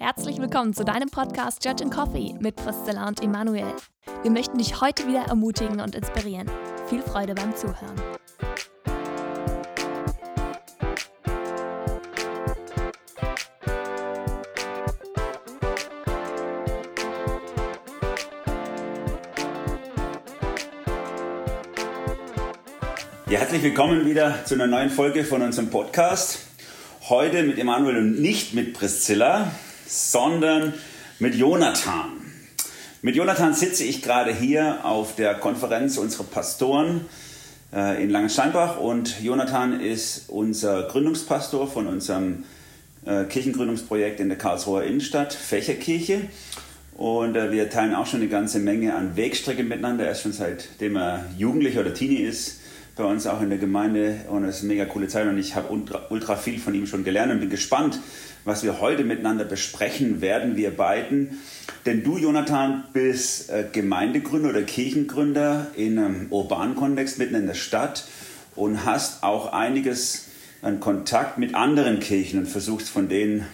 Herzlich willkommen zu deinem Podcast Judge and Coffee mit Priscilla und Emanuel. Wir möchten dich heute wieder ermutigen und inspirieren. Viel Freude beim Zuhören. Ja, herzlich willkommen wieder zu einer neuen Folge von unserem Podcast. Heute mit Emanuel und nicht mit Priscilla, sondern mit Jonathan. Mit Jonathan sitze ich gerade hier auf der Konferenz unserer Pastoren äh, in Langensteinbach und Jonathan ist unser Gründungspastor von unserem äh, Kirchengründungsprojekt in der Karlsruher Innenstadt, Fächerkirche. Und äh, wir teilen auch schon eine ganze Menge an Wegstrecke miteinander. Er ist schon seitdem er Jugendlicher oder Teenie ist bei uns auch in der Gemeinde und es ist eine mega coole Zeit und ich habe ultra, ultra viel von ihm schon gelernt und bin gespannt, was wir heute miteinander besprechen werden, wir beiden. Denn du, Jonathan, bist äh, Gemeindegründer oder Kirchengründer in einem urbanen Kontext mitten in der Stadt und hast auch einiges an Kontakt mit anderen Kirchen und versuchst von denen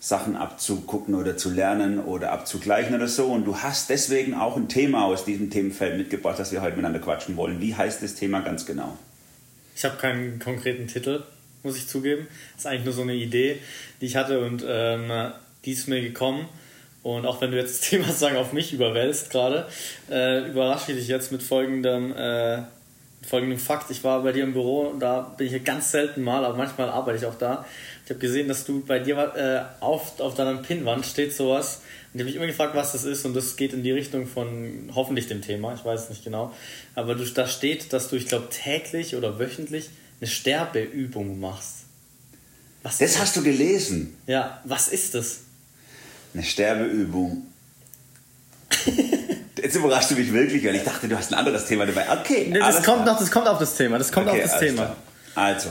Sachen abzugucken oder zu lernen oder abzugleichen oder so. Und du hast deswegen auch ein Thema aus diesem Themenfeld mitgebracht, das wir heute miteinander quatschen wollen. Wie heißt das Thema ganz genau? Ich habe keinen konkreten Titel, muss ich zugeben. Das ist eigentlich nur so eine Idee, die ich hatte und ähm, die ist mir gekommen. Und auch wenn du jetzt das Thema sozusagen auf mich überwälzt gerade, äh, überrasche ich dich jetzt mit folgendem, äh, folgendem Fakt. Ich war bei dir im Büro, da bin ich hier ganz selten mal, aber manchmal arbeite ich auch da. Ich habe gesehen, dass du bei dir äh, auf, auf deiner Pinnwand steht sowas. Und ich habe mich immer gefragt, was das ist. Und das geht in die Richtung von hoffentlich dem Thema. Ich weiß es nicht genau. Aber du, da steht, dass du, ich glaube, täglich oder wöchentlich eine Sterbeübung machst. Was das hast du gelesen? Ja, was ist das? Eine Sterbeübung. Jetzt überraschst du mich wirklich, weil ich dachte, du hast ein anderes Thema dabei. Okay. Nee, das, kommt noch, das kommt auf das Thema. Das kommt okay, auf das Thema. Klar. Also,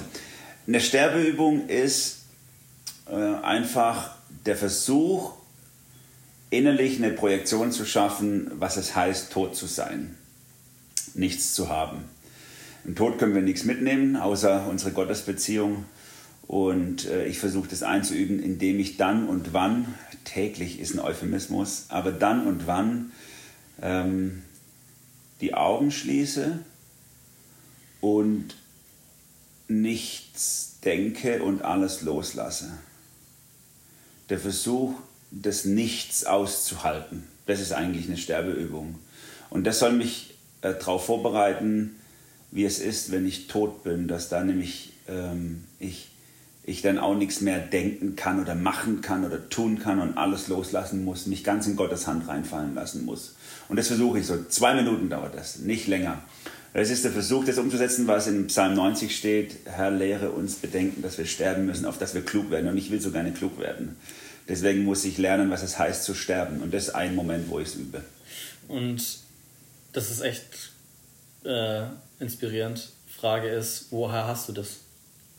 eine Sterbeübung ist einfach der Versuch, innerlich eine Projektion zu schaffen, was es heißt, tot zu sein, nichts zu haben. Im Tod können wir nichts mitnehmen, außer unsere Gottesbeziehung. Und äh, ich versuche das einzuüben, indem ich dann und wann, täglich ist ein Euphemismus, aber dann und wann ähm, die Augen schließe und nichts denke und alles loslasse der Versuch, das Nichts auszuhalten. Das ist eigentlich eine Sterbeübung. Und das soll mich äh, darauf vorbereiten, wie es ist, wenn ich tot bin, dass da nämlich ähm, ich, ich dann auch nichts mehr denken kann oder machen kann oder tun kann und alles loslassen muss, mich ganz in Gottes Hand reinfallen lassen muss. Und das versuche ich so. Zwei Minuten dauert das, nicht länger. Das ist der Versuch, das umzusetzen, was in Psalm 90 steht. Herr, lehre uns bedenken, dass wir sterben müssen, auf dass wir klug werden. Und ich will so gerne klug werden. Deswegen muss ich lernen, was es heißt zu sterben. Und das ist ein Moment, wo ich es übe. Und das ist echt äh, inspirierend. Frage ist, woher hast du das?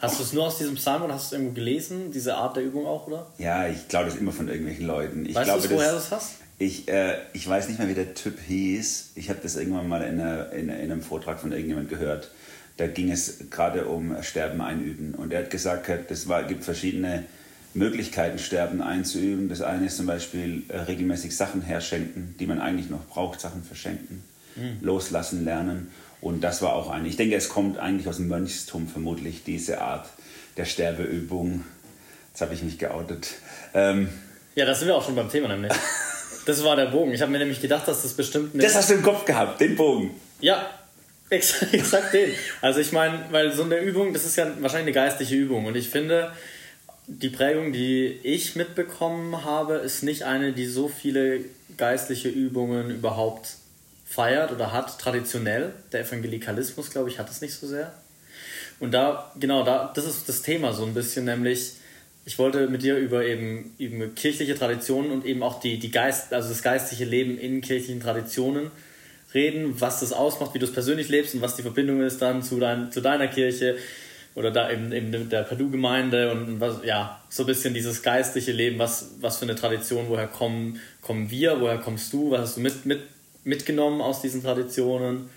Hast du es nur aus diesem Psalm oder hast du es irgendwo gelesen, diese Art der Übung auch, oder? Ja, ich glaube das immer von irgendwelchen Leuten. Ich weißt glaube, du, woher du es hast? Ich, äh, ich weiß nicht mehr, wie der Typ hieß. Ich habe das irgendwann mal in, einer, in, in, einem Vortrag von irgendjemand gehört. Da ging es gerade um Sterben einüben. Und er hat gesagt, es gibt verschiedene Möglichkeiten, Sterben einzuüben. Das eine ist zum Beispiel äh, regelmäßig Sachen herschenken, die man eigentlich noch braucht, Sachen verschenken, mhm. loslassen lernen. Und das war auch eine. Ich denke, es kommt eigentlich aus dem Mönchstum vermutlich, diese Art der Sterbeübung. Jetzt habe ich mich geoutet. Ähm, ja, da sind wir auch schon beim Thema nämlich. Das war der Bogen. Ich habe mir nämlich gedacht, dass das bestimmt. Das hast du im Kopf gehabt, den Bogen. Ja, exakt, exakt den. Also ich meine, weil so eine Übung, das ist ja wahrscheinlich eine geistliche Übung. Und ich finde, die Prägung, die ich mitbekommen habe, ist nicht eine, die so viele geistliche Übungen überhaupt feiert oder hat, traditionell. Der Evangelikalismus, glaube ich, hat es nicht so sehr. Und da, genau, da, das ist das Thema so ein bisschen, nämlich, ich wollte mit dir über eben, eben kirchliche Traditionen und eben auch die, die Geist, also das geistliche Leben in kirchlichen Traditionen reden, was das ausmacht, wie du es persönlich lebst und was die Verbindung ist dann zu, dein, zu deiner Kirche, oder da eben, eben der Purdue-Gemeinde und was, ja, so ein bisschen dieses geistliche Leben, was, was für eine Tradition, woher kommen, kommen wir, woher kommst du, was hast du mit, mit, mitgenommen aus diesen Traditionen?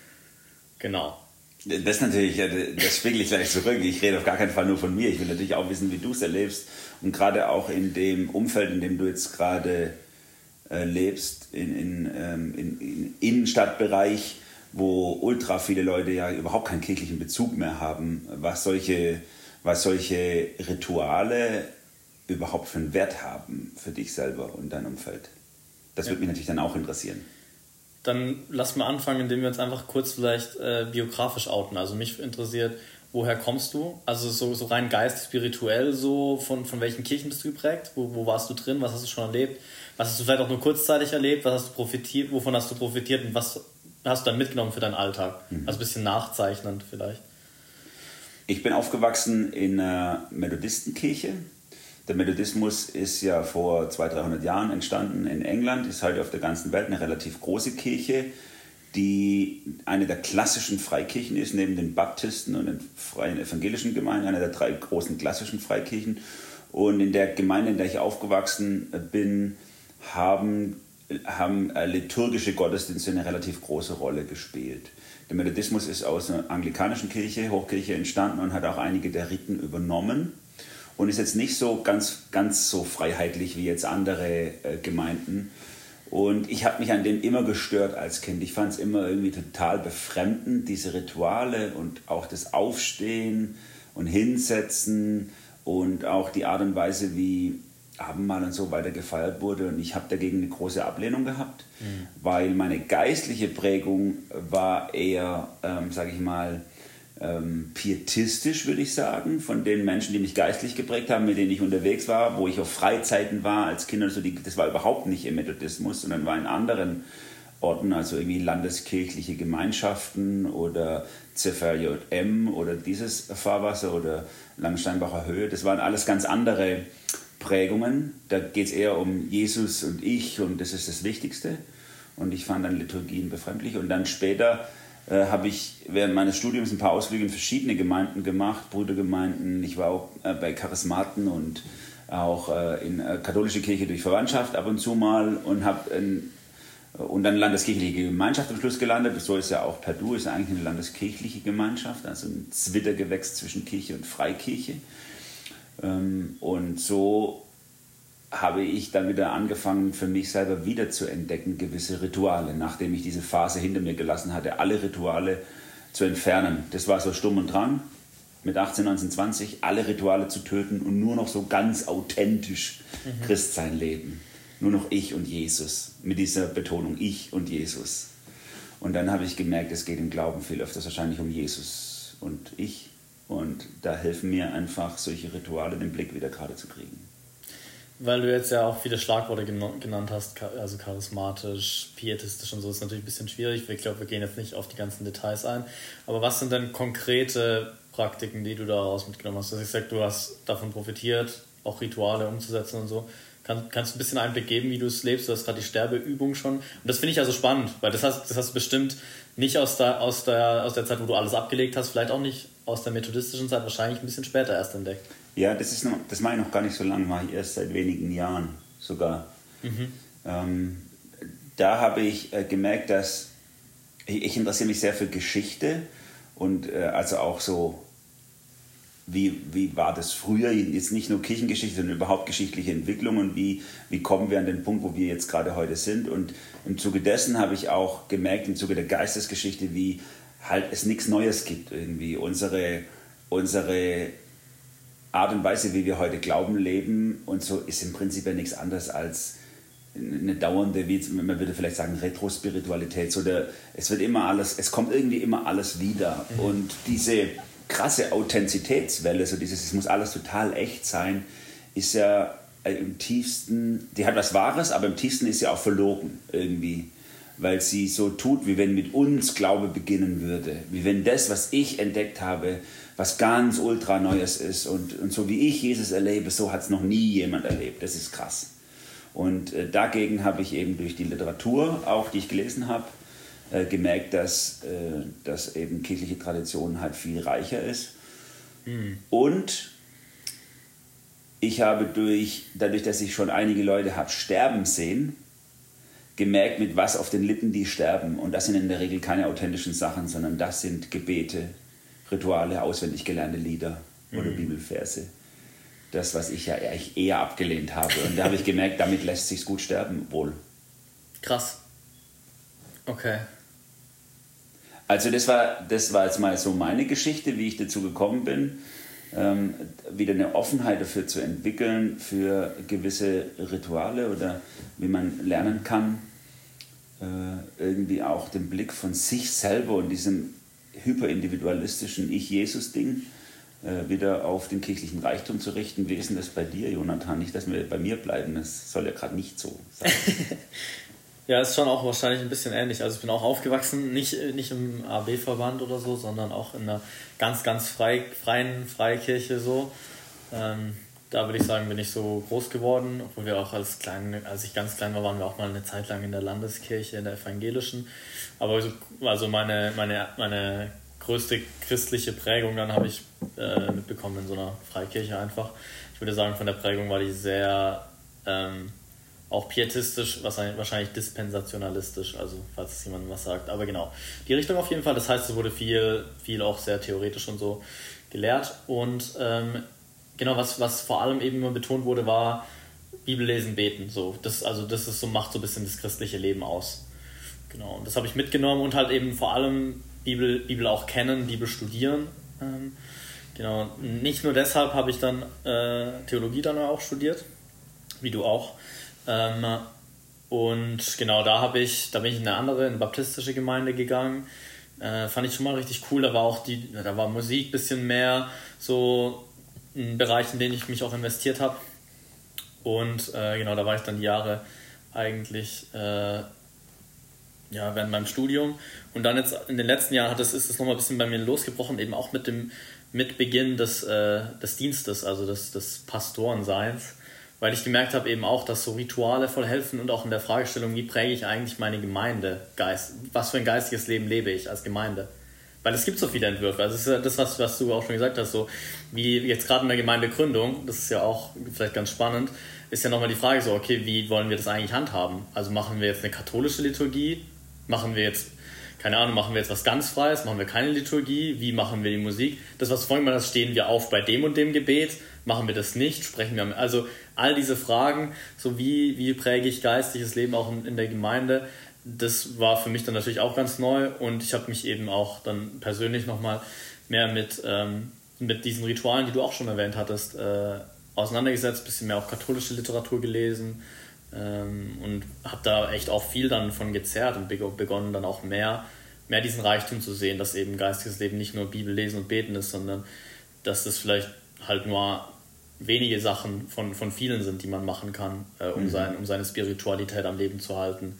Genau. Das natürlich, das spiegel ich gleich zurück. Ich rede auf gar keinen Fall nur von mir. Ich will natürlich auch wissen, wie du es erlebst. Und gerade auch in dem Umfeld, in dem du jetzt gerade äh, lebst, in, in, ähm, in, in Innenstadtbereich, wo ultra viele Leute ja überhaupt keinen kirchlichen Bezug mehr haben, was solche, was solche Rituale überhaupt für einen Wert haben für dich selber und dein Umfeld. Das würde mich natürlich dann auch interessieren. Dann lass mal anfangen, indem wir uns einfach kurz vielleicht äh, biografisch outen. Also mich interessiert, woher kommst du? Also so, so rein geist, spirituell, so von, von welchen Kirchen bist du geprägt? Wo, wo warst du drin? Was hast du schon erlebt? Was hast du vielleicht auch nur kurzzeitig erlebt? Was hast du profitiert? Wovon hast du profitiert und was hast du dann mitgenommen für deinen Alltag? Mhm. Also ein bisschen nachzeichnend vielleicht. Ich bin aufgewachsen in einer Methodistenkirche der Methodismus ist ja vor 200, 300 Jahren entstanden in England, ist halt auf der ganzen Welt eine relativ große Kirche, die eine der klassischen Freikirchen ist, neben den Baptisten und den freien evangelischen Gemeinden, eine der drei großen klassischen Freikirchen. Und in der Gemeinde, in der ich aufgewachsen bin, haben, haben liturgische Gottesdienste eine relativ große Rolle gespielt. Der Methodismus ist aus einer anglikanischen Kirche, Hochkirche entstanden und hat auch einige der Riten übernommen und ist jetzt nicht so ganz, ganz so freiheitlich wie jetzt andere äh, Gemeinden. Und ich habe mich an dem immer gestört als Kind. Ich fand es immer irgendwie total befremdend, diese Rituale und auch das Aufstehen und Hinsetzen und auch die Art und Weise, wie Abendmahl und so weiter gefeiert wurde. Und ich habe dagegen eine große Ablehnung gehabt, mhm. weil meine geistliche Prägung war eher, ähm, sage ich mal, ähm, pietistisch, würde ich sagen, von den Menschen, die mich geistlich geprägt haben, mit denen ich unterwegs war, wo ich auf Freizeiten war als Kind. Also die, das war überhaupt nicht im Methodismus, sondern war in anderen Orten, also irgendwie landeskirchliche Gemeinschaften oder ZVJM oder dieses Fahrwasser oder Langsteinbacher Höhe. Das waren alles ganz andere Prägungen. Da geht es eher um Jesus und ich und das ist das Wichtigste. Und ich fand dann Liturgien befremdlich. Und dann später äh, habe ich während meines Studiums ein paar Ausflüge in verschiedene Gemeinden gemacht, Brüdergemeinden. Ich war auch äh, bei Charismaten und auch äh, in äh, katholische Kirche durch Verwandtschaft ab und zu mal und habe und dann landeskirchliche Gemeinschaft am Schluss gelandet. So ist ja auch Perdu, ist eigentlich eine landeskirchliche Gemeinschaft, also ein Zwittergewächs zwischen Kirche und Freikirche. Ähm, und so habe ich dann wieder angefangen, für mich selber wieder zu entdecken, gewisse Rituale, nachdem ich diese Phase hinter mir gelassen hatte, alle Rituale zu entfernen. Das war so stumm und dran, mit 18, 19, 20, alle Rituale zu töten und nur noch so ganz authentisch mhm. Christsein leben. Nur noch ich und Jesus, mit dieser Betonung ich und Jesus. Und dann habe ich gemerkt, es geht im Glauben viel öfters wahrscheinlich um Jesus und ich. Und da helfen mir einfach solche Rituale, den Blick wieder gerade zu kriegen weil du jetzt ja auch viele Schlagworte genannt hast, also charismatisch, pietistisch und so, ist natürlich ein bisschen schwierig. Ich glaube, wir gehen jetzt nicht auf die ganzen Details ein. Aber was sind denn konkrete Praktiken, die du daraus mitgenommen hast? Also ich sag, du hast davon profitiert, auch Rituale umzusetzen und so. Kann, kannst du ein bisschen Einblick geben, wie du es lebst? Du hast gerade die Sterbeübung schon. Und das finde ich also spannend, weil das hast, das hast du bestimmt nicht aus der, aus, der, aus der Zeit, wo du alles abgelegt hast, vielleicht auch nicht aus der methodistischen Zeit, wahrscheinlich ein bisschen später erst entdeckt. Ja, das, ist noch, das mache ich noch gar nicht so lange, mache ich erst seit wenigen Jahren sogar. Mhm. Ähm, da habe ich äh, gemerkt, dass ich, ich, interessiere mich sehr für Geschichte und äh, also auch so, wie, wie war das früher, jetzt nicht nur Kirchengeschichte, sondern überhaupt geschichtliche Entwicklung und wie, wie kommen wir an den Punkt, wo wir jetzt gerade heute sind. Und im Zuge dessen habe ich auch gemerkt, im Zuge der Geistesgeschichte, wie halt es nichts Neues gibt irgendwie. Unsere, unsere Art und Weise, wie wir heute glauben, leben und so ist im Prinzip ja nichts anderes als eine dauernde, wie man würde vielleicht sagen, Retrospiritualität. So der, es wird immer alles, es kommt irgendwie immer alles wieder. Mhm. Und diese krasse Authentizitätswelle, so dieses, es muss alles total echt sein, ist ja im tiefsten, die hat was Wahres, aber im tiefsten ist sie auch verlogen irgendwie. Weil sie so tut, wie wenn mit uns Glaube beginnen würde. Wie wenn das, was ich entdeckt habe, was ganz ultra Neues ist. Und, und so wie ich Jesus erlebe, so hat es noch nie jemand erlebt. Das ist krass. Und äh, dagegen habe ich eben durch die Literatur, auch die ich gelesen habe, äh, gemerkt, dass, äh, dass eben kirchliche Tradition halt viel reicher ist. Mhm. Und ich habe durch, dadurch, dass ich schon einige Leute habe sterben sehen, gemerkt, mit was auf den Lippen die sterben. Und das sind in der Regel keine authentischen Sachen, sondern das sind Gebete, Rituale, auswendig gelernte Lieder oder mhm. Bibelverse. Das, was ich ja eigentlich eher abgelehnt habe. Und da habe ich gemerkt, damit lässt sich gut sterben, wohl. Krass. Okay. Also das war, das war jetzt mal so meine Geschichte, wie ich dazu gekommen bin, ähm, wieder eine Offenheit dafür zu entwickeln, für gewisse Rituale oder wie man lernen kann, äh, irgendwie auch den Blick von sich selber und diesem hyperindividualistischen Ich-Jesus-Ding äh, wieder auf den kirchlichen Reichtum zu richten. Wie ist denn das bei dir, Jonathan? Nicht, dass wir bei mir bleiben, das soll ja gerade nicht so sein. ja, ist schon auch wahrscheinlich ein bisschen ähnlich. Also ich bin auch aufgewachsen, nicht, nicht im AB-Verband oder so, sondern auch in einer ganz, ganz frei, freien Freikirche so. Ähm, da würde ich sagen, bin ich so groß geworden, obwohl wir auch als klein, als ich ganz klein war, waren wir auch mal eine Zeit lang in der Landeskirche, in der evangelischen. Aber so, also meine, meine, meine größte christliche Prägung dann habe ich äh, mitbekommen in so einer Freikirche einfach. Ich würde sagen, von der Prägung war die sehr ähm, auch pietistisch, wahrscheinlich dispensationalistisch, also falls es jemand was sagt. Aber genau, die Richtung auf jeden Fall. Das heißt, es wurde viel, viel auch sehr theoretisch und so gelehrt. Und ähm, genau, was, was vor allem eben immer betont wurde, war Bibel lesen, beten. So, das, also das ist so, macht so ein bisschen das christliche Leben aus. Genau, und das habe ich mitgenommen und halt eben vor allem Bibel, Bibel auch kennen, Bibel studieren. Ähm, genau, nicht nur deshalb habe ich dann äh, Theologie dann auch studiert, wie du auch. Ähm, und genau da habe ich, da bin ich in eine andere, in eine baptistische Gemeinde gegangen. Äh, fand ich schon mal richtig cool. Da war auch die, da war Musik ein bisschen mehr so ein Bereich, in den ich mich auch investiert habe. Und äh, genau, da war ich dann die Jahre eigentlich äh, ja, während meinem Studium. Und dann jetzt in den letzten Jahren hat es, ist es nochmal ein bisschen bei mir losgebrochen, eben auch mit dem mit Beginn des, äh, des Dienstes, also des, des Pastorenseins, weil ich gemerkt habe eben auch, dass so Rituale voll helfen und auch in der Fragestellung, wie präge ich eigentlich meine Gemeinde, Geist, was für ein geistiges Leben lebe ich als Gemeinde. Weil es gibt so viele Entwürfe. Also das ist ja das, was, was du auch schon gesagt hast, so wie jetzt gerade in der Gemeindegründung, das ist ja auch vielleicht ganz spannend, ist ja nochmal die Frage so, okay, wie wollen wir das eigentlich handhaben? Also machen wir jetzt eine katholische Liturgie Machen wir jetzt, keine Ahnung, machen wir jetzt was ganz Freies, machen wir keine Liturgie, wie machen wir die Musik? Das, was vorhin mal das stehen wir auf bei dem und dem Gebet, machen wir das nicht, sprechen wir, also all diese Fragen, so wie, wie präge ich geistliches Leben auch in, in der Gemeinde, das war für mich dann natürlich auch ganz neu und ich habe mich eben auch dann persönlich nochmal mehr mit, ähm, mit diesen Ritualen, die du auch schon erwähnt hattest, äh, auseinandergesetzt, bisschen mehr auch katholische Literatur gelesen, ähm, und habe da echt auch viel dann von gezerrt und begonnen dann auch mehr, mehr diesen Reichtum zu sehen, dass eben geistiges Leben nicht nur Bibel lesen und beten ist, sondern dass das vielleicht halt nur wenige Sachen von, von vielen sind, die man machen kann, äh, um, mhm. sein, um seine Spiritualität am Leben zu halten.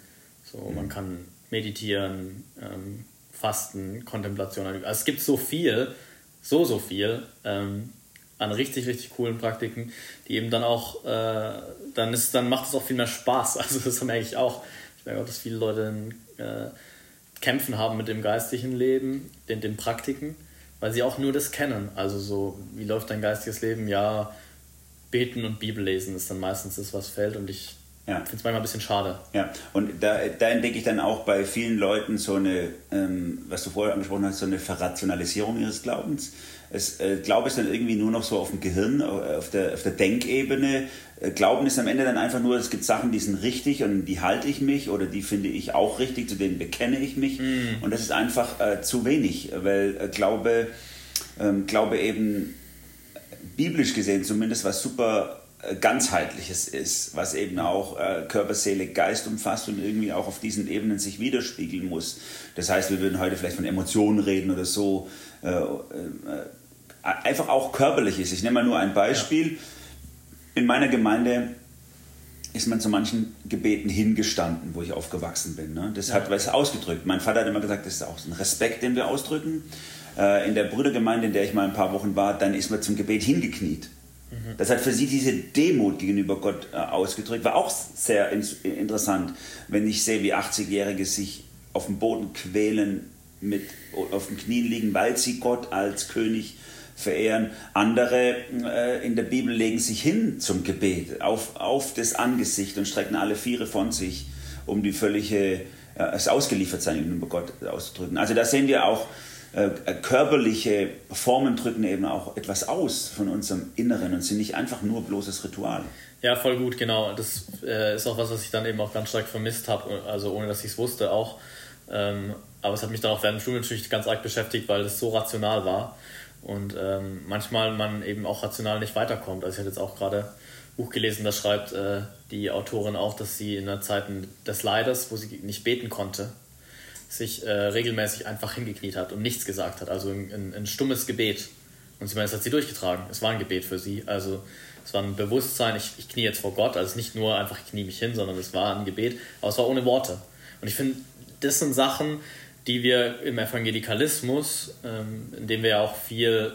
So, mhm. Man kann meditieren, ähm, fasten, Kontemplation. Also es gibt so viel, so, so viel. Ähm, an richtig, richtig coolen Praktiken, die eben dann auch, äh, dann ist, dann macht es auch viel mehr Spaß. Also das merke ich auch. Ich merke auch, dass viele Leute äh, Kämpfen haben mit dem geistlichen Leben, den, den Praktiken, weil sie auch nur das kennen. Also so, wie läuft dein geistiges Leben? Ja, beten und Bibel lesen ist dann meistens das, was fällt und ich ja. finde es manchmal ein bisschen schade. Ja, und da, da entdecke ich dann auch bei vielen Leuten so eine, ähm, was du vorher angesprochen hast, so eine Verrationalisierung ihres Glaubens es, äh, Glaube ist dann irgendwie nur noch so auf dem Gehirn, äh, auf der, auf der Denkebene. Äh, Glauben ist am Ende dann einfach nur, es gibt Sachen, die sind richtig und die halte ich mich oder die finde ich auch richtig, zu denen bekenne ich mich. Mm. Und das ist einfach äh, zu wenig, weil äh, Glaube, ähm, Glaube eben biblisch gesehen zumindest was super äh, ganzheitliches ist, was eben auch äh, Körper, Seele, Geist umfasst und irgendwie auch auf diesen Ebenen sich widerspiegeln muss. Das heißt, wir würden heute vielleicht von Emotionen reden oder so. Äh, äh, einfach auch körperlich ist. Ich nenne mal nur ein Beispiel. Ja. In meiner Gemeinde ist man zu manchen Gebeten hingestanden, wo ich aufgewachsen bin. Ne? Das ja. hat was ausgedrückt. Mein Vater hat immer gesagt, das ist auch ein Respekt, den wir ausdrücken. Äh, in der Brüdergemeinde, in der ich mal ein paar Wochen war, dann ist man zum Gebet hingekniet. Mhm. Das hat für sie diese Demut gegenüber Gott äh, ausgedrückt. War auch sehr in interessant, wenn ich sehe, wie 80-Jährige sich auf dem Boden quälen, mit auf den Knien liegen, weil sie Gott als König verehren. Andere äh, in der Bibel legen sich hin zum Gebet auf, auf das Angesicht und strecken alle Viere von sich um die völlige, äh, das Ausgeliefertsein über Gott auszudrücken. Also da sehen wir auch, äh, körperliche Formen drücken eben auch etwas aus von unserem Inneren und sind nicht einfach nur bloßes Ritual. Ja, voll gut, genau. Das äh, ist auch was, was ich dann eben auch ganz stark vermisst habe, also ohne dass ich es wusste auch. Ähm, aber es hat mich dann auch während dem Studium natürlich ganz arg beschäftigt, weil es so rational war und ähm, manchmal man eben auch rational nicht weiterkommt. Also ich hatte jetzt auch gerade Buch gelesen, da schreibt äh, die Autorin auch, dass sie in der Zeit des Leides, wo sie nicht beten konnte, sich äh, regelmäßig einfach hingekniet hat und nichts gesagt hat. Also ein, ein, ein stummes Gebet. Und sie meint, das hat sie durchgetragen. Es war ein Gebet für sie. Also es war ein Bewusstsein, ich, ich knie jetzt vor Gott. Also nicht nur einfach, ich knie mich hin, sondern es war ein Gebet, aber es war ohne Worte. Und ich finde, das sind Sachen, die wir im Evangelikalismus, ähm, in dem wir ja auch viel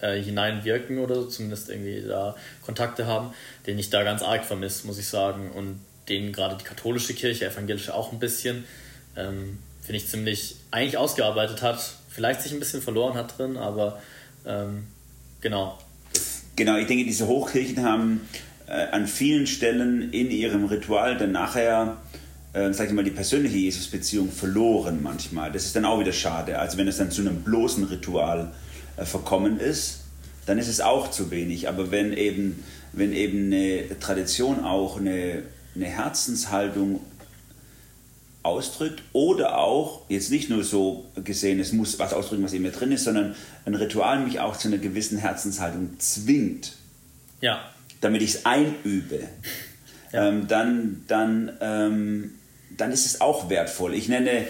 äh, hineinwirken oder so, zumindest irgendwie da Kontakte haben, den ich da ganz arg vermisse, muss ich sagen. Und den gerade die katholische Kirche, evangelische auch ein bisschen, ähm, finde ich ziemlich eigentlich ausgearbeitet hat. Vielleicht sich ein bisschen verloren hat drin, aber ähm, genau. Genau, ich denke, diese Hochkirchen haben äh, an vielen Stellen in ihrem Ritual dann nachher äh, sag ich mal, die persönliche Jesus-Beziehung verloren manchmal. Das ist dann auch wieder schade. Also wenn es dann zu einem bloßen Ritual äh, verkommen ist, dann ist es auch zu wenig. Aber wenn eben, wenn eben eine Tradition auch eine, eine Herzenshaltung ausdrückt oder auch, jetzt nicht nur so gesehen, es muss was ausdrücken, was in mir drin ist, sondern ein Ritual mich auch zu einer gewissen Herzenshaltung zwingt. Ja. Damit ich es einübe. Ja. Ähm, dann, dann ähm, dann ist es auch wertvoll. Ich nenne,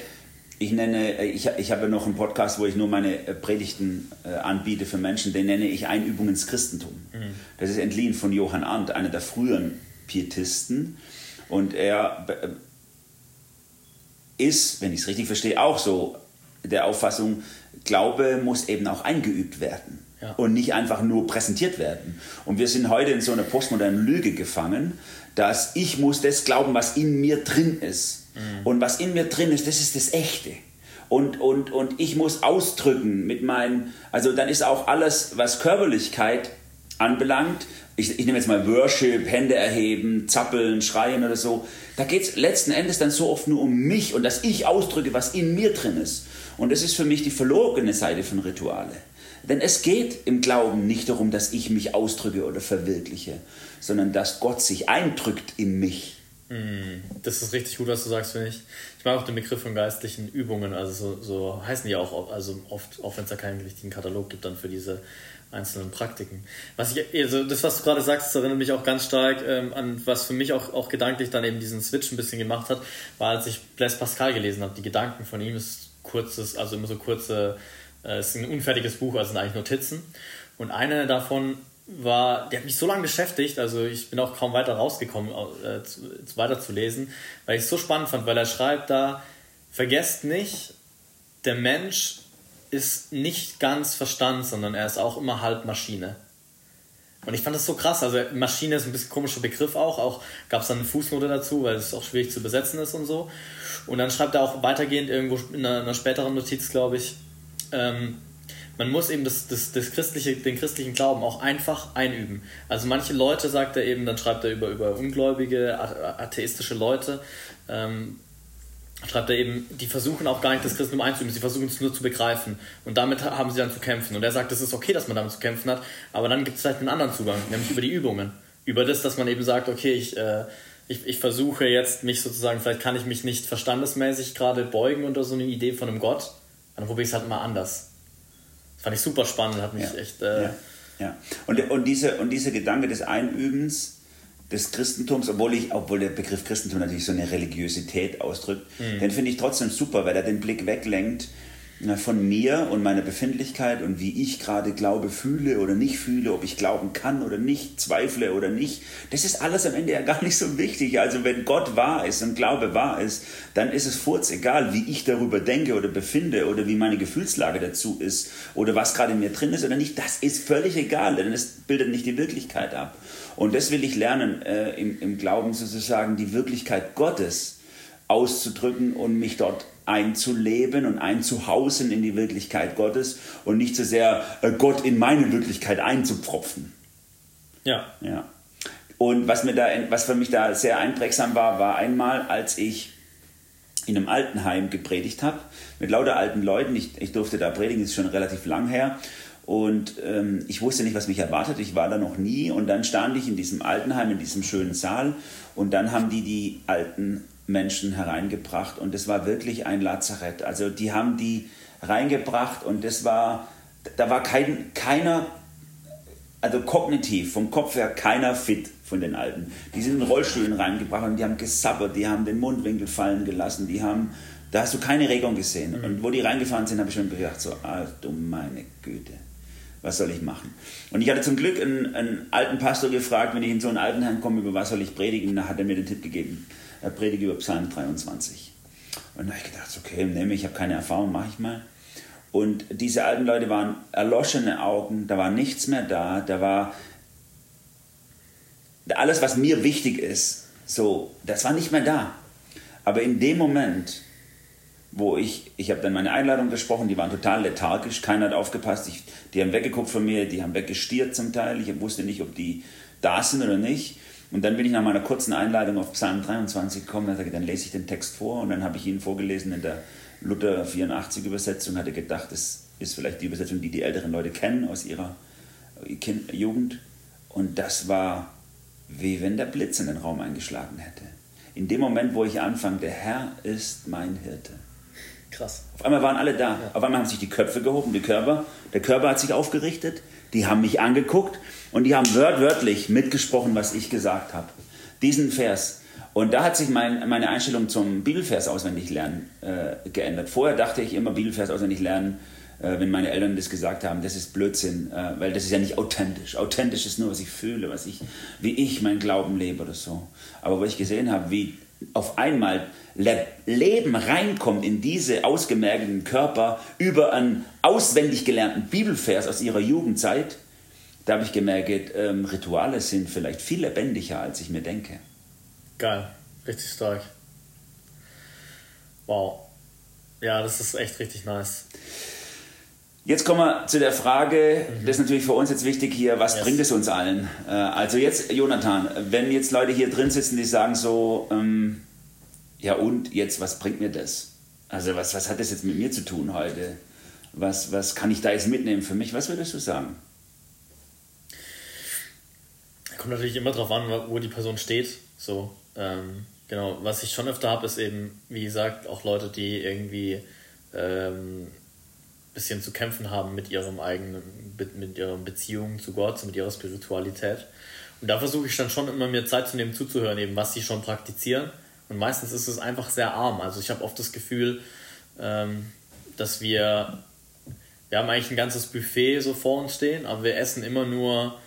ich nenne, ich, ich habe noch einen Podcast, wo ich nur meine äh, Predigten äh, anbiete für Menschen, den nenne ich Einübung ins Christentum. Mhm. Das ist entliehen von Johann Arndt, einer der früheren Pietisten. Und er äh, ist, wenn ich es richtig verstehe, auch so der Auffassung, Glaube muss eben auch eingeübt werden. Ja. Und nicht einfach nur präsentiert werden. Und wir sind heute in so einer postmodernen Lüge gefangen, dass ich muss das glauben, was in mir drin ist. Mhm. Und was in mir drin ist, das ist das Echte. Und, und, und ich muss ausdrücken mit meinem, also dann ist auch alles, was Körperlichkeit anbelangt, ich, ich nehme jetzt mal Worship, Hände erheben, zappeln, schreien oder so, da geht es letzten Endes dann so oft nur um mich und dass ich ausdrücke, was in mir drin ist. Und das ist für mich die verlorene Seite von Rituale. Denn es geht im Glauben nicht darum, dass ich mich ausdrücke oder verwirkliche, sondern dass Gott sich eindrückt in mich. Mm, das ist richtig gut, was du sagst, finde ich. Ich mag auch den Begriff von geistlichen Übungen, also so, so heißen die auch, also oft, auch wenn es da keinen richtigen Katalog gibt, dann für diese einzelnen Praktiken. Was ich, also das, was du gerade sagst, erinnert mich auch ganz stark ähm, an, was für mich auch, auch gedanklich dann eben diesen Switch ein bisschen gemacht hat, war, als ich Blaise Pascal gelesen habe. Die Gedanken von ihm ist kurzes, also immer so kurze äh, ist ein unfertiges Buch, also sind eigentlich Notizen. Und eine davon war, die hat mich so lange beschäftigt, also ich bin auch kaum weiter rausgekommen, äh, zu, weiter zu lesen, weil ich es so spannend fand, weil er schreibt da, vergesst nicht, der Mensch ist nicht ganz Verstand, sondern er ist auch immer halb Maschine. Und ich fand das so krass. Also Maschine ist ein bisschen komischer Begriff auch. Auch gab es dann eine Fußnote dazu, weil es auch schwierig zu besetzen ist und so. Und dann schreibt er auch weitergehend irgendwo in einer, einer späteren Notiz, glaube ich, ähm, man muss eben das, das, das christliche, den christlichen Glauben auch einfach einüben. Also manche Leute, sagt er eben, dann schreibt er über, über ungläubige, atheistische Leute, ähm, schreibt er eben, die versuchen auch gar nicht das Christentum einzuüben, sie versuchen es nur zu begreifen. Und damit haben sie dann zu kämpfen. Und er sagt, es ist okay, dass man damit zu kämpfen hat, aber dann gibt es vielleicht einen anderen Zugang, nämlich über die Übungen. Über das, dass man eben sagt, okay, ich, äh, ich, ich versuche jetzt mich sozusagen, vielleicht kann ich mich nicht verstandesmäßig gerade beugen unter so eine Idee von einem Gott, dann probiere ich es halt mal anders. Das fand ich super spannend, hat mich ja. echt. Äh ja. ja. Und, und, diese, und dieser Gedanke des Einübens des Christentums, obwohl, ich, obwohl der Begriff Christentum natürlich so eine Religiosität ausdrückt, mhm. den finde ich trotzdem super, weil er den Blick weglenkt von mir und meiner Befindlichkeit und wie ich gerade glaube, fühle oder nicht fühle, ob ich glauben kann oder nicht, zweifle oder nicht. Das ist alles am Ende ja gar nicht so wichtig. Also wenn Gott wahr ist und Glaube wahr ist, dann ist es furz egal, wie ich darüber denke oder befinde oder wie meine Gefühlslage dazu ist oder was gerade in mir drin ist oder nicht. Das ist völlig egal, denn es bildet nicht die Wirklichkeit ab. Und das will ich lernen, äh, im, im Glauben sozusagen die Wirklichkeit Gottes auszudrücken und mich dort einzuleben und einzuhausen in die Wirklichkeit Gottes und nicht so sehr äh, Gott in meine Wirklichkeit einzupropfen. Ja. ja. Und was, mir da, was für mich da sehr einprägsam war, war einmal, als ich in einem Altenheim gepredigt habe, mit lauter alten Leuten. Ich, ich durfte da predigen, das ist schon relativ lang her. Und ähm, ich wusste nicht, was mich erwartet. Ich war da noch nie. Und dann stand ich in diesem Altenheim, in diesem schönen Saal. Und dann haben die die alten Menschen hereingebracht. Und das war wirklich ein Lazarett. Also die haben die reingebracht und das war, da war kein, keiner, also kognitiv, vom Kopf her keiner fit von den Alten. Die sind in Rollstühlen reingebracht und die haben gesabbert, die haben den Mundwinkel fallen gelassen, die haben, da hast du keine Regung gesehen. Mhm. Und wo die reingefahren sind, habe ich schon gedacht, so, ah, du meine Güte was soll ich machen? Und ich hatte zum Glück einen, einen, alten Pastor gefragt, wenn ich in so ein Altenheim komme, über was soll ich predigen? Da hat er mir den Tipp gegeben, er predige über Psalm 23. Und da habe ich gedacht, okay, nehme ich, habe keine Erfahrung, mache ich mal. Und diese alten Leute waren erloschene Augen, da war nichts mehr da, da war alles, was mir wichtig ist, so, das war nicht mehr da. Aber in dem Moment, wo ich, ich habe dann meine Einladung gesprochen, die waren total lethargisch, keiner hat aufgepasst, ich, die haben weggeguckt von mir, die haben weggestiert zum Teil, ich wusste nicht, ob die da sind oder nicht. Und dann bin ich nach meiner kurzen Einladung auf Psalm 23 gekommen, dann, dann lese ich den Text vor und dann habe ich ihn vorgelesen in der Luther 84 Übersetzung, hatte gedacht, das ist vielleicht die Übersetzung, die die älteren Leute kennen aus ihrer kind Jugend. Und das war wie wenn der Blitz in den Raum eingeschlagen hätte. In dem Moment, wo ich anfange, der Herr ist mein Hirte. Krass. Auf einmal waren alle da. Ja. Auf einmal haben sich die Köpfe gehoben, die Körper. Der Körper hat sich aufgerichtet. Die haben mich angeguckt und die haben wörtwörtlich mitgesprochen, was ich gesagt habe. Diesen Vers. Und da hat sich mein, meine Einstellung zum Bibelvers auswendig lernen äh, geändert. Vorher dachte ich immer, Bibelvers auswendig lernen, äh, wenn meine Eltern das gesagt haben, das ist Blödsinn, äh, weil das ist ja nicht authentisch. Authentisch ist nur, was ich fühle, was ich, wie ich mein Glauben lebe oder so. Aber wo ich gesehen habe, wie auf einmal Leben reinkommt in diese ausgemergelten Körper über einen auswendig gelernten Bibelvers aus ihrer Jugendzeit, da habe ich gemerkt, ähm, Rituale sind vielleicht viel lebendiger, als ich mir denke. Geil, richtig stark. Wow. Ja, das ist echt richtig nice. Jetzt kommen wir zu der Frage, mhm. das ist natürlich für uns jetzt wichtig hier, was yes. bringt es uns allen? Äh, also jetzt, Jonathan, wenn jetzt Leute hier drin sitzen, die sagen so, ähm, ja und jetzt, was bringt mir das? Also was, was hat das jetzt mit mir zu tun heute? Was, was kann ich da jetzt mitnehmen für mich? Was würdest du sagen? Kommt natürlich immer darauf an, wo die Person steht. So, ähm, genau. Was ich schon öfter habe, ist eben, wie gesagt, auch Leute, die irgendwie ähm, bisschen zu kämpfen haben mit ihrem eigenen, mit ihrer Beziehung zu Gott, mit ihrer Spiritualität. Und da versuche ich dann schon immer mir Zeit zu nehmen, zuzuhören, eben was sie schon praktizieren. Und meistens ist es einfach sehr arm. Also ich habe oft das Gefühl, ähm, dass wir, wir haben eigentlich ein ganzes Buffet so vor uns stehen, aber wir essen immer nur,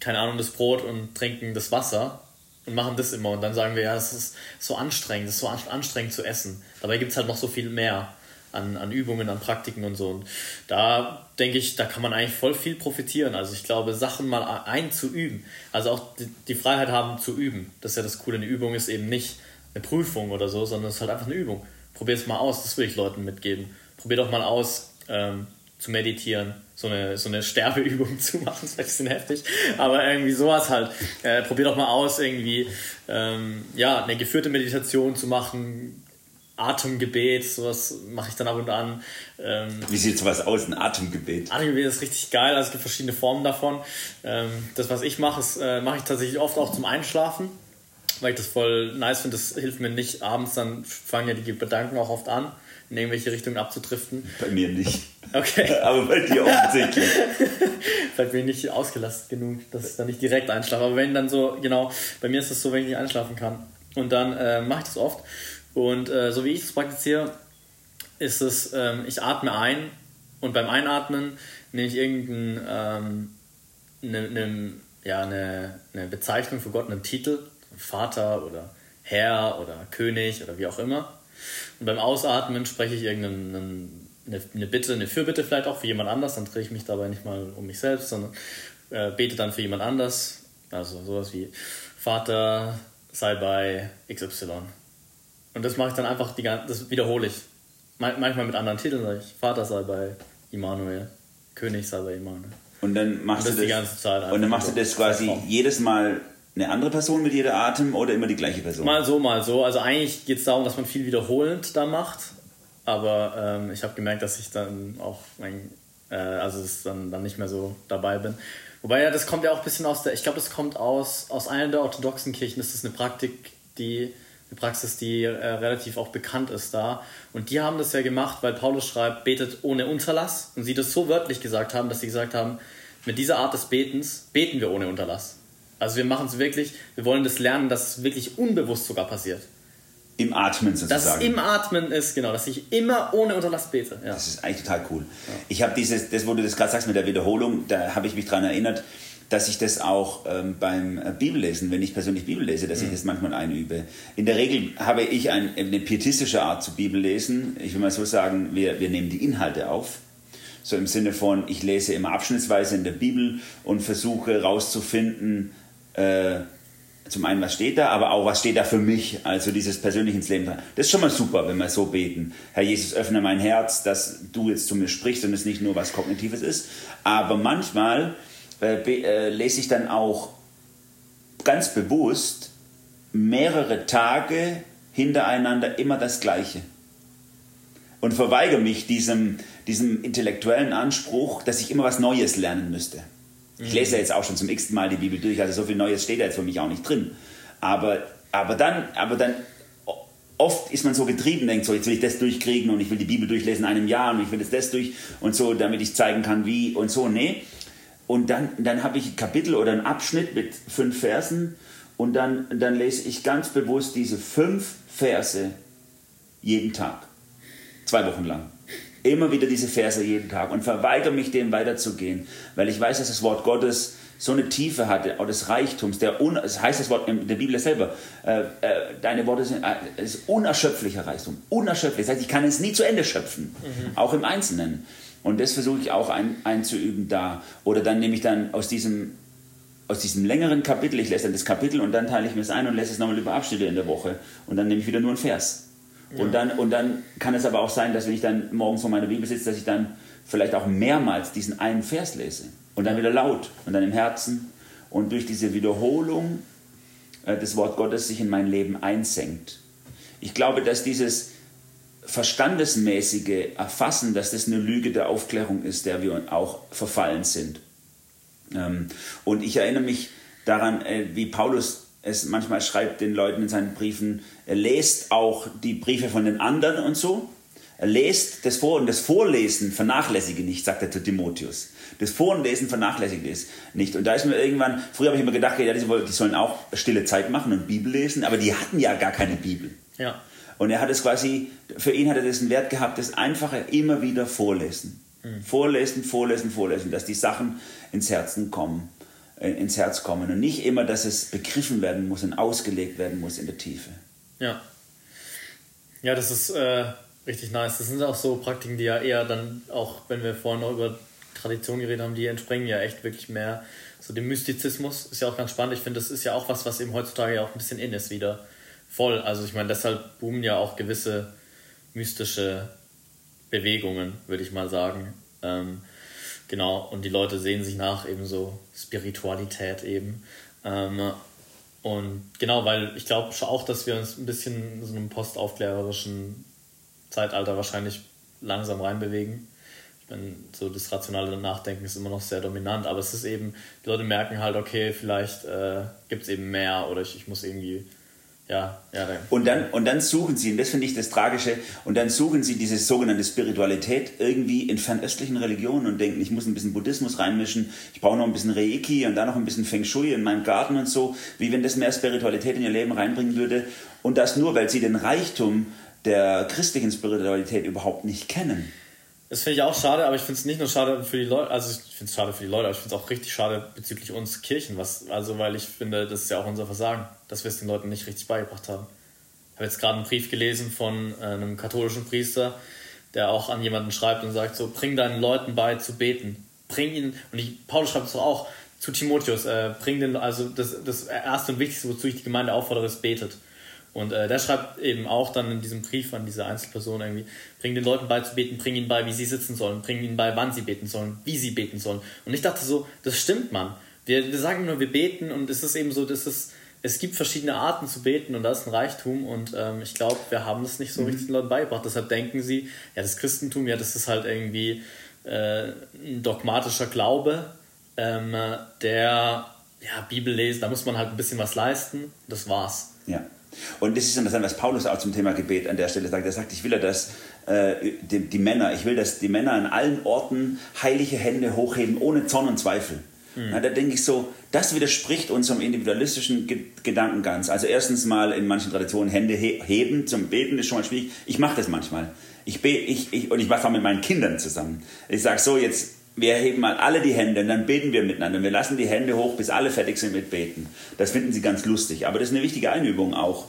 keine Ahnung, das Brot und trinken das Wasser und machen das immer. Und dann sagen wir, ja, es ist so anstrengend, es ist so anstrengend zu essen. Dabei gibt es halt noch so viel mehr an, an Übungen, an Praktiken und so. Und da denke ich, da kann man eigentlich voll viel profitieren. Also ich glaube, Sachen mal einzuüben, also auch die, die Freiheit haben zu üben. Das ist ja das Coole. Eine Übung ist eben nicht eine Prüfung oder so, sondern es ist halt einfach eine Übung. Probier es mal aus, das will ich Leuten mitgeben. Probier doch mal aus, ähm, zu meditieren, so eine, so eine Sterbeübung zu machen, das ist ein bisschen heftig, aber irgendwie sowas halt. Äh, probier doch mal aus, irgendwie ähm, ja, eine geführte Meditation zu machen, Atemgebet, sowas mache ich dann ab und an. Ähm, Wie sieht sowas aus, ein Atemgebet? Atemgebet ist richtig geil, also es gibt verschiedene Formen davon. Ähm, das, was ich mache, äh, mache ich tatsächlich oft auch zum Einschlafen, weil ich das voll nice finde. Das hilft mir nicht abends, dann fangen ja die Gedanken auch oft an, in irgendwelche Richtungen abzudriften. Bei mir nicht. Okay. Aber bei dir offensichtlich. Vielleicht bin ich nicht ausgelastet genug, dass ich dann nicht direkt einschlafe. Aber wenn dann so, genau, bei mir ist es so, wenn ich nicht einschlafen kann. Und dann äh, mache ich das oft. Und äh, so wie ich es praktiziere, ist es, ähm, ich atme ein und beim Einatmen nehme ich irgendeine ähm, ne, ne, ja, ne, ne Bezeichnung für Gott, einen Titel, Vater oder Herr oder König oder wie auch immer. Und beim Ausatmen spreche ich irgendeine eine, eine Bitte, eine Fürbitte vielleicht auch für jemand anders, dann drehe ich mich dabei nicht mal um mich selbst, sondern äh, bete dann für jemand anders. Also sowas wie Vater sei bei XY und das mache ich dann einfach, die, das wiederhole ich. Manchmal mit anderen Titeln sage ich, Vater sei bei Immanuel, König sei bei Immanuel. Und dann machst und das du das die ganze Zeit Und dann machst du das quasi jedes Mal eine andere Person mit jedem Atem oder immer die gleiche Person? Mal so, mal so. Also eigentlich geht es darum, dass man viel wiederholend da macht. Aber ähm, ich habe gemerkt, dass ich dann auch, mein, äh, also dann, dann nicht mehr so dabei bin. Wobei ja, das kommt ja auch ein bisschen aus der, ich glaube, das kommt aus, aus einer der orthodoxen Kirchen. Das ist eine Praktik, die, eine Praxis, die äh, relativ auch bekannt ist da. Und die haben das ja gemacht, weil Paulus schreibt, betet ohne Unterlass. Und sie das so wörtlich gesagt haben, dass sie gesagt haben, mit dieser Art des Betens beten wir ohne Unterlass. Also wir machen es wirklich, wir wollen das lernen, dass es wirklich unbewusst sogar passiert. Im Atmen sozusagen. Dass es im Atmen ist, genau, dass ich immer ohne Unterlass bete. Ja. Das ist eigentlich total cool. Ja. Ich habe dieses, das, wo du das gerade sagst mit der Wiederholung, da habe ich mich daran erinnert, dass ich das auch ähm, beim äh, Bibellesen, wenn ich persönlich Bibel lese, dass mhm. ich das manchmal einübe. In der Regel habe ich ein, eine pietistische Art zu Bibellesen. Ich will mal so sagen, wir, wir nehmen die Inhalte auf. So im Sinne von, ich lese immer abschnittsweise in der Bibel und versuche herauszufinden, äh, zum einen, was steht da, aber auch, was steht da für mich, also dieses persönliche ins Leben. Das ist schon mal super, wenn wir so beten. Herr Jesus, öffne mein Herz, dass du jetzt zu mir sprichst und es nicht nur was Kognitives ist. Aber manchmal äh, lese ich dann auch ganz bewusst mehrere Tage hintereinander immer das Gleiche. Und verweigere mich diesem, diesem intellektuellen Anspruch, dass ich immer was Neues lernen müsste. Ich lese ja jetzt auch schon zum x Mal die Bibel durch, also so viel Neues steht da jetzt für mich auch nicht drin. Aber, aber, dann, aber dann, oft ist man so getrieben, denkt so, jetzt will ich das durchkriegen und ich will die Bibel durchlesen in einem Jahr und ich will jetzt das durch und so, damit ich zeigen kann, wie und so. Nee. Und dann, dann habe ich ein Kapitel oder einen Abschnitt mit fünf Versen und dann, dann lese ich ganz bewusst diese fünf Verse jeden Tag. Zwei Wochen lang immer wieder diese Verse jeden Tag und verweigere mich dem weiterzugehen, weil ich weiß, dass das Wort Gottes so eine Tiefe hatte, auch des Reichtums, der un, es heißt das Wort in der Bibel selber, äh, äh, deine Worte sind äh, ist unerschöpflicher Reichtum, unerschöpflich. Das heißt, ich kann es nie zu Ende schöpfen, mhm. auch im Einzelnen. Und das versuche ich auch ein, einzuüben da. Oder dann nehme ich dann aus diesem, aus diesem längeren Kapitel, ich lese dann das Kapitel und dann teile ich mir es ein und lese es nochmal über Abschnitte in der Woche. Und dann nehme ich wieder nur einen Vers. Und, dann, und dann kann es aber auch sein, dass wenn ich dann morgens vor meiner Bibel sitze, dass ich dann vielleicht auch mehrmals diesen einen Vers lese. Und dann wieder laut und dann im Herzen. Und durch diese Wiederholung äh, das Wort Gottes sich in mein Leben einsenkt. Ich glaube, dass dieses verstandesmäßige Erfassen, dass das eine Lüge der Aufklärung ist, der wir auch verfallen sind. Ähm, und ich erinnere mich daran, äh, wie Paulus es manchmal schreibt den Leuten in seinen Briefen, er lest auch die Briefe von den anderen und so. Er lest das Vor- und das Vorlesen vernachlässige nicht, sagt er zu Timotheus. Das Vor- und Lesen vernachlässige es nicht. Und da ist mir irgendwann, früher habe ich immer gedacht, ja, die sollen auch stille Zeit machen und Bibel lesen, aber die hatten ja gar keine Bibel. Ja. Und er hat es quasi, für ihn hat er das einen Wert gehabt, das einfache immer wieder vorlesen. Mhm. Vorlesen, vorlesen, vorlesen, dass die Sachen ins Herzen kommen. Äh, ins Herz kommen und nicht immer, dass es begriffen werden muss und ausgelegt werden muss in der Tiefe. Ja. Ja, das ist äh, richtig nice. Das sind auch so Praktiken, die ja eher dann auch, wenn wir vorhin noch über Tradition geredet haben, die entspringen ja echt wirklich mehr so dem Mystizismus. Ist ja auch ganz spannend. Ich finde, das ist ja auch was, was eben heutzutage ja auch ein bisschen in ist wieder. Voll. Also ich meine, deshalb boomen ja auch gewisse mystische Bewegungen, würde ich mal sagen. Ähm, Genau, und die Leute sehen sich nach eben so Spiritualität eben. Ähm, und genau, weil ich glaube auch, dass wir uns ein bisschen in so einem postaufklärerischen Zeitalter wahrscheinlich langsam reinbewegen. Ich meine, so das rationale Nachdenken ist immer noch sehr dominant, aber es ist eben, die Leute merken halt, okay, vielleicht äh, gibt es eben mehr oder ich, ich muss irgendwie ja, ja. Und dann, und dann suchen sie, und das finde ich das Tragische, und dann suchen sie diese sogenannte Spiritualität irgendwie in fernöstlichen Religionen und denken, ich muss ein bisschen Buddhismus reinmischen, ich brauche noch ein bisschen Reiki und dann noch ein bisschen Feng Shui in meinem Garten und so, wie wenn das mehr Spiritualität in ihr Leben reinbringen würde. Und das nur, weil sie den Reichtum der christlichen Spiritualität überhaupt nicht kennen. Das finde ich auch schade, aber ich finde es nicht nur schade für die Leute, also ich finde es schade für die Leute, aber ich finde es auch richtig schade bezüglich uns Kirchen, was, also weil ich finde, das ist ja auch unser Versagen, dass wir es den Leuten nicht richtig beigebracht haben. Ich habe jetzt gerade einen Brief gelesen von äh, einem katholischen Priester, der auch an jemanden schreibt und sagt so, bring deinen Leuten bei zu beten. Bring ihnen, und ich, Paulus schreibt es auch zu Timotheus, äh, bring den, also das, das erste und wichtigste, wozu ich die Gemeinde auffordere, ist betet. Und äh, der schreibt eben auch dann in diesem Brief an diese Einzelperson irgendwie, bring den Leuten bei zu beten, bring ihnen bei, wie sie sitzen sollen, bring ihnen bei, wann sie beten sollen, wie sie beten sollen. Und ich dachte so, das stimmt, Mann. Wir, wir sagen nur, wir beten und es ist eben so, dass es, es gibt verschiedene Arten zu beten und da ist ein Reichtum und ähm, ich glaube, wir haben das nicht so mhm. richtig den Leuten beigebracht. Deshalb denken sie, ja, das Christentum, ja, das ist halt irgendwie äh, ein dogmatischer Glaube, ähm, der ja, Bibel lesen, da muss man halt ein bisschen was leisten, das war's. Ja. Und das ist interessant, was Paulus auch zum Thema Gebet an der Stelle sagt. Er sagt, ich will ja, dass äh, die, die, Männer, ich will, dass die Männer an allen Orten heilige Hände hochheben, ohne Zorn und Zweifel. Mhm. Ja, da denke ich so, das widerspricht unserem individualistischen Ge Gedanken ganz. Also erstens mal in manchen Traditionen Hände he heben zum Beten ist schon mal schwierig. Ich mache das manchmal. Ich bete, ich, ich, und ich mache es auch mit meinen Kindern zusammen. Ich sage so, jetzt wir heben mal alle die Hände und dann beten wir miteinander. Wir lassen die Hände hoch, bis alle fertig sind mit Beten. Das finden sie ganz lustig. Aber das ist eine wichtige Einübung auch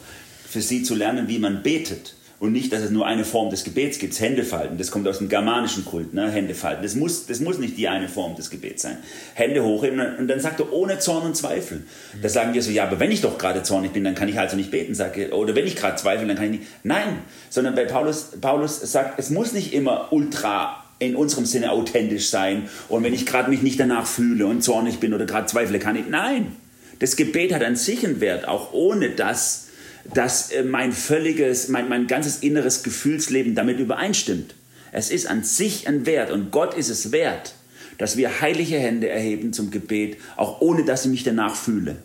für sie zu lernen, wie man betet. Und nicht, dass es nur eine Form des Gebets gibt. Hände falten, das kommt aus dem germanischen Kult, ne? Hände falten. Das muss, das muss nicht die eine Form des Gebets sein. Hände hochheben und dann sagt er ohne Zorn und Zweifel. Da sagen wir so, ja, aber wenn ich doch gerade zornig bin, dann kann ich also nicht beten. Sage, oder wenn ich gerade zweifle, dann kann ich nicht. Nein, sondern bei Paulus, Paulus sagt, es muss nicht immer ultra in unserem Sinne authentisch sein. Und wenn ich gerade mich nicht danach fühle und zornig bin oder gerade zweifle, kann ich. Nein, das Gebet hat an sich einen Wert, auch ohne dass, dass äh, mein völliges, mein, mein ganzes inneres Gefühlsleben damit übereinstimmt. Es ist an sich ein Wert und Gott ist es wert, dass wir heilige Hände erheben zum Gebet, auch ohne dass ich mich danach fühle.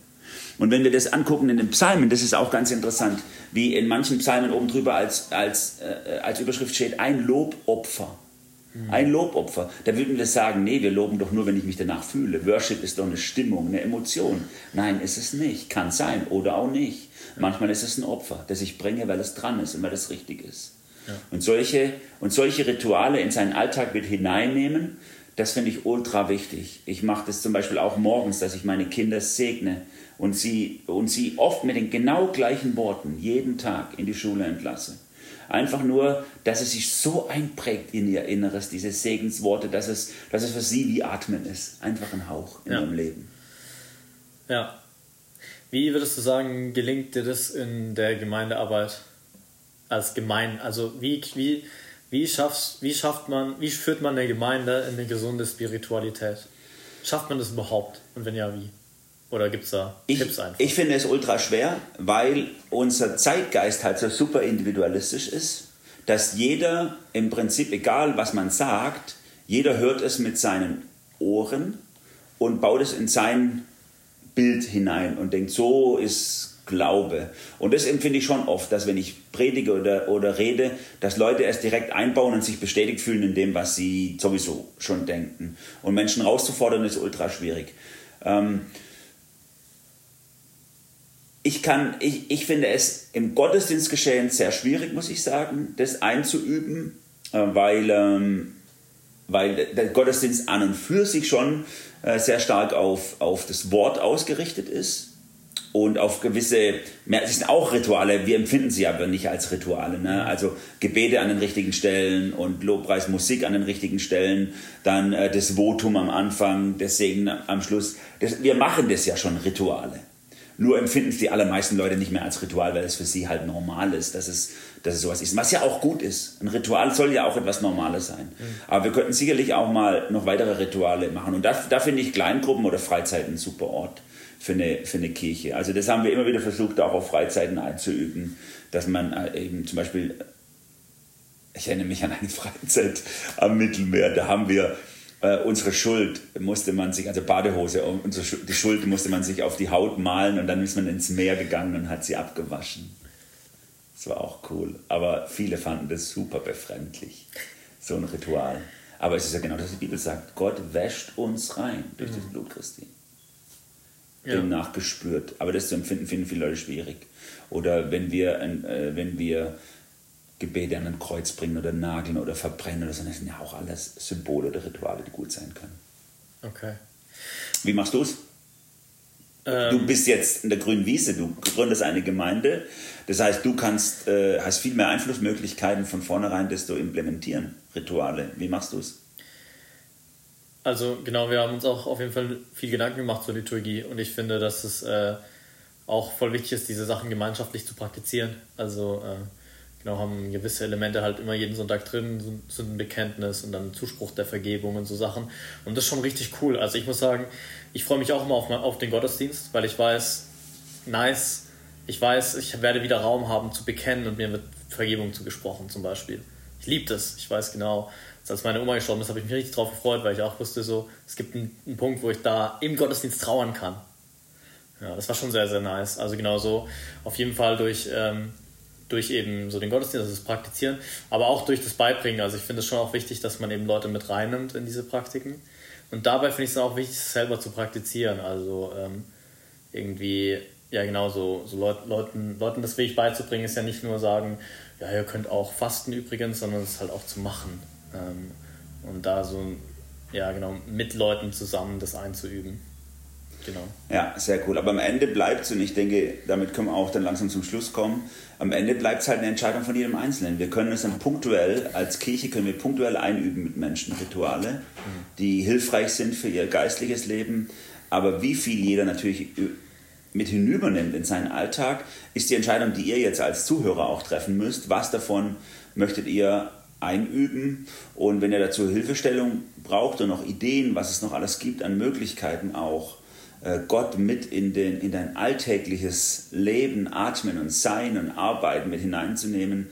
Und wenn wir das angucken in den Psalmen, das ist auch ganz interessant, wie in manchen Psalmen oben drüber als, als, äh, als Überschrift steht, ein Lobopfer. Mhm. Ein Lobopfer. Da würden wir sagen, nee, wir loben doch nur, wenn ich mich danach fühle. Worship ist doch eine Stimmung, eine Emotion. Nein, ist es nicht. Kann sein oder auch nicht. Manchmal ist es ein Opfer, das ich bringe, weil es dran ist und weil es richtig ist. Ja. Und, solche, und solche Rituale in seinen Alltag mit hineinnehmen, das finde ich ultra wichtig. Ich mache das zum Beispiel auch morgens, dass ich meine Kinder segne und sie, und sie oft mit den genau gleichen Worten jeden Tag in die Schule entlasse. Einfach nur, dass es sich so einprägt in ihr Inneres, diese Segensworte, dass es, dass es für sie wie Atmen ist. Einfach ein Hauch in ja. ihrem Leben. Ja. Wie würdest du sagen, gelingt dir das in der Gemeindearbeit als Gemein? Also wie, wie, wie, schaffst, wie schafft man, wie führt man eine Gemeinde in eine gesunde Spiritualität? Schafft man das überhaupt? Und wenn ja, wie? Oder gibt es da ich, Tipps einfach? Ich finde es ultra schwer, weil unser Zeitgeist halt so super individualistisch ist, dass jeder im Prinzip, egal was man sagt, jeder hört es mit seinen Ohren und baut es in sein Bild hinein und denkt, so ist Glaube. Und das empfinde ich schon oft, dass wenn ich predige oder, oder rede, dass Leute es direkt einbauen und sich bestätigt fühlen in dem, was sie sowieso schon denken. Und Menschen rauszufordern, ist ultra schwierig. Ähm, ich kann, ich, ich finde es im Gottesdienstgeschehen sehr schwierig, muss ich sagen, das einzuüben, äh, weil, ähm, weil der Gottesdienst an und für sich schon äh, sehr stark auf, auf das Wort ausgerichtet ist und auf gewisse, es sind auch Rituale, wir empfinden sie aber nicht als Rituale. Ne? Also Gebete an den richtigen Stellen und Lobpreismusik an den richtigen Stellen, dann äh, das Votum am Anfang, das Segen am Schluss. Das, wir machen das ja schon Rituale. Nur empfinden es die allermeisten Leute nicht mehr als Ritual, weil es für sie halt normal ist, dass es, dass es sowas ist. Was ja auch gut ist. Ein Ritual soll ja auch etwas Normales sein. Mhm. Aber wir könnten sicherlich auch mal noch weitere Rituale machen. Und da, da finde ich Kleingruppen oder Freizeiten ein super Ort für eine, für eine Kirche. Also das haben wir immer wieder versucht, auch auf Freizeiten einzuüben, dass man äh, eben zum Beispiel ich erinnere mich an eine Freizeit am Mittelmeer, da haben wir äh, unsere Schuld musste man sich, also Badehose, unsere, die Schuld musste man sich auf die Haut malen und dann ist man ins Meer gegangen und hat sie abgewaschen. Das war auch cool. Aber viele fanden das super befremdlich, so ein Ritual. Aber es ist ja genau das, was die Bibel sagt. Gott wäscht uns rein durch mhm. das Blut Christi. Ja. Demnach gespürt. Aber das zu empfinden, finden viele Leute schwierig. Oder wenn wir, äh, wenn wir Gebete an ein Kreuz bringen oder nageln oder verbrennen oder so. Das sind ja auch alles Symbole oder Rituale, die gut sein können. Okay. Wie machst du es? Ähm, du bist jetzt in der grünen Wiese, du gründest eine Gemeinde. Das heißt, du kannst, äh, hast viel mehr Einflussmöglichkeiten von vornherein, das zu implementieren, Rituale. Wie machst du es? Also genau, wir haben uns auch auf jeden Fall viel Gedanken gemacht zur Liturgie und ich finde, dass es äh, auch voll wichtig ist, diese Sachen gemeinschaftlich zu praktizieren. Also äh, genau, haben gewisse Elemente halt immer jeden Sonntag drin, sind, ein Bekenntnis und dann Zuspruch der Vergebung und so Sachen. Und das ist schon richtig cool. Also ich muss sagen, ich freue mich auch immer auf, auf den Gottesdienst, weil ich weiß, nice, ich weiß, ich werde wieder Raum haben zu bekennen und mir wird Vergebung zugesprochen zum Beispiel. Ich liebe das. Ich weiß genau, als meine Oma gestorben ist, habe ich mich richtig drauf gefreut, weil ich auch wusste, so, es gibt einen, einen Punkt, wo ich da im Gottesdienst trauern kann. Ja, das war schon sehr, sehr nice. Also genau so, auf jeden Fall durch, ähm, durch eben so den Gottesdienst, also das Praktizieren, aber auch durch das Beibringen. Also ich finde es schon auch wichtig, dass man eben Leute mit reinnimmt in diese Praktiken. Und dabei finde ich es auch wichtig, es selber zu praktizieren. Also ähm, irgendwie, ja genau, so, so Leut, Leuten, Leuten das Weg beizubringen, ist ja nicht nur sagen, ja, ihr könnt auch fasten übrigens, sondern es halt auch zu machen. Ähm, und da so, ja genau, mit Leuten zusammen das einzuüben. Genau. Ja, sehr cool. Aber am Ende bleibt es, und ich denke, damit können wir auch dann langsam zum Schluss kommen, am Ende bleibt es halt eine Entscheidung von jedem Einzelnen. Wir können es dann punktuell, als Kirche können wir punktuell einüben mit Menschen Rituale, die hilfreich sind für ihr geistliches Leben. Aber wie viel jeder natürlich mit hinübernimmt in seinen Alltag, ist die Entscheidung, die ihr jetzt als Zuhörer auch treffen müsst. Was davon möchtet ihr einüben? Und wenn ihr dazu Hilfestellung braucht und noch Ideen, was es noch alles gibt an Möglichkeiten auch, Gott mit in, den, in dein alltägliches Leben, Atmen und Sein und Arbeiten mit hineinzunehmen,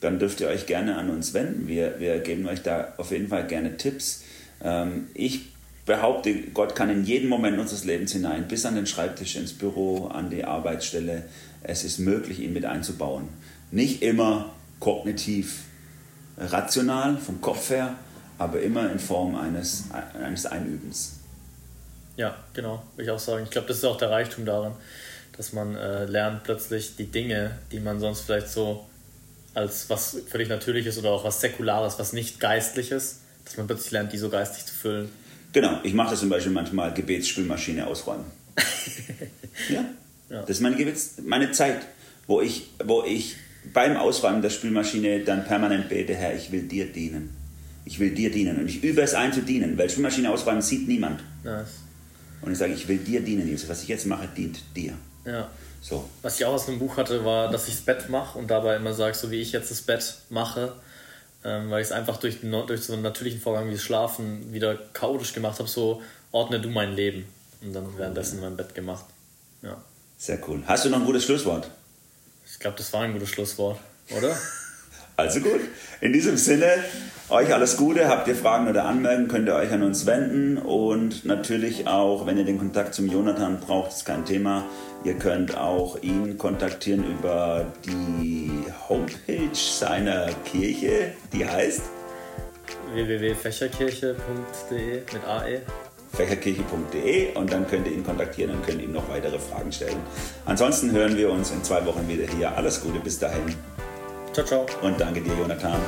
dann dürft ihr euch gerne an uns wenden. Wir, wir geben euch da auf jeden Fall gerne Tipps. Ähm, ich behaupte, Gott kann in jeden Moment unseres Lebens hinein, bis an den Schreibtisch, ins Büro, an die Arbeitsstelle. Es ist möglich, ihn mit einzubauen. Nicht immer kognitiv rational, vom Kopf her, aber immer in Form eines, eines Einübens. Ja, genau, würde ich auch sagen. Ich glaube, das ist auch der Reichtum daran, dass man äh, lernt plötzlich die Dinge, die man sonst vielleicht so als was völlig Natürliches oder auch was Säkulares, was nicht Geistliches, dass man plötzlich lernt, die so geistig zu füllen. Genau, ich mache das zum Beispiel manchmal Gebetsspülmaschine ausräumen. ja? ja? das ist meine, Gebets meine Zeit, wo ich, wo ich beim Ausräumen der Spülmaschine dann permanent bete, Herr, ich will dir dienen. Ich will dir dienen und ich übe es ein zu dienen, weil Spülmaschine ausräumen sieht niemand. Nice. Und ich sage, ich will dir dienen, Jesus. Was ich jetzt mache, dient dir. Ja. So. Was ich auch aus einem Buch hatte, war, dass ich das Bett mache und dabei immer sage, so wie ich jetzt das Bett mache, ähm, weil ich es einfach durch, durch so einen natürlichen Vorgang wie das Schlafen wieder chaotisch gemacht habe, so ordne du mein Leben. Und dann währenddessen in mein Bett gemacht. Ja. Sehr cool. Hast du noch ein gutes Schlusswort? Ich glaube, das war ein gutes Schlusswort, oder? Also gut, in diesem Sinne, euch alles Gute. Habt ihr Fragen oder Anmerkungen, könnt ihr euch an uns wenden. Und natürlich auch, wenn ihr den Kontakt zum Jonathan braucht, ist kein Thema. Ihr könnt auch ihn kontaktieren über die Homepage seiner Kirche, die heißt www.fächerkirche.de mit AE fächerkirche.de und dann könnt ihr ihn kontaktieren und könnt ihm noch weitere Fragen stellen. Ansonsten hören wir uns in zwei Wochen wieder hier. Alles Gute bis dahin. Ciao, ciao. Und danke dir, Jonathan.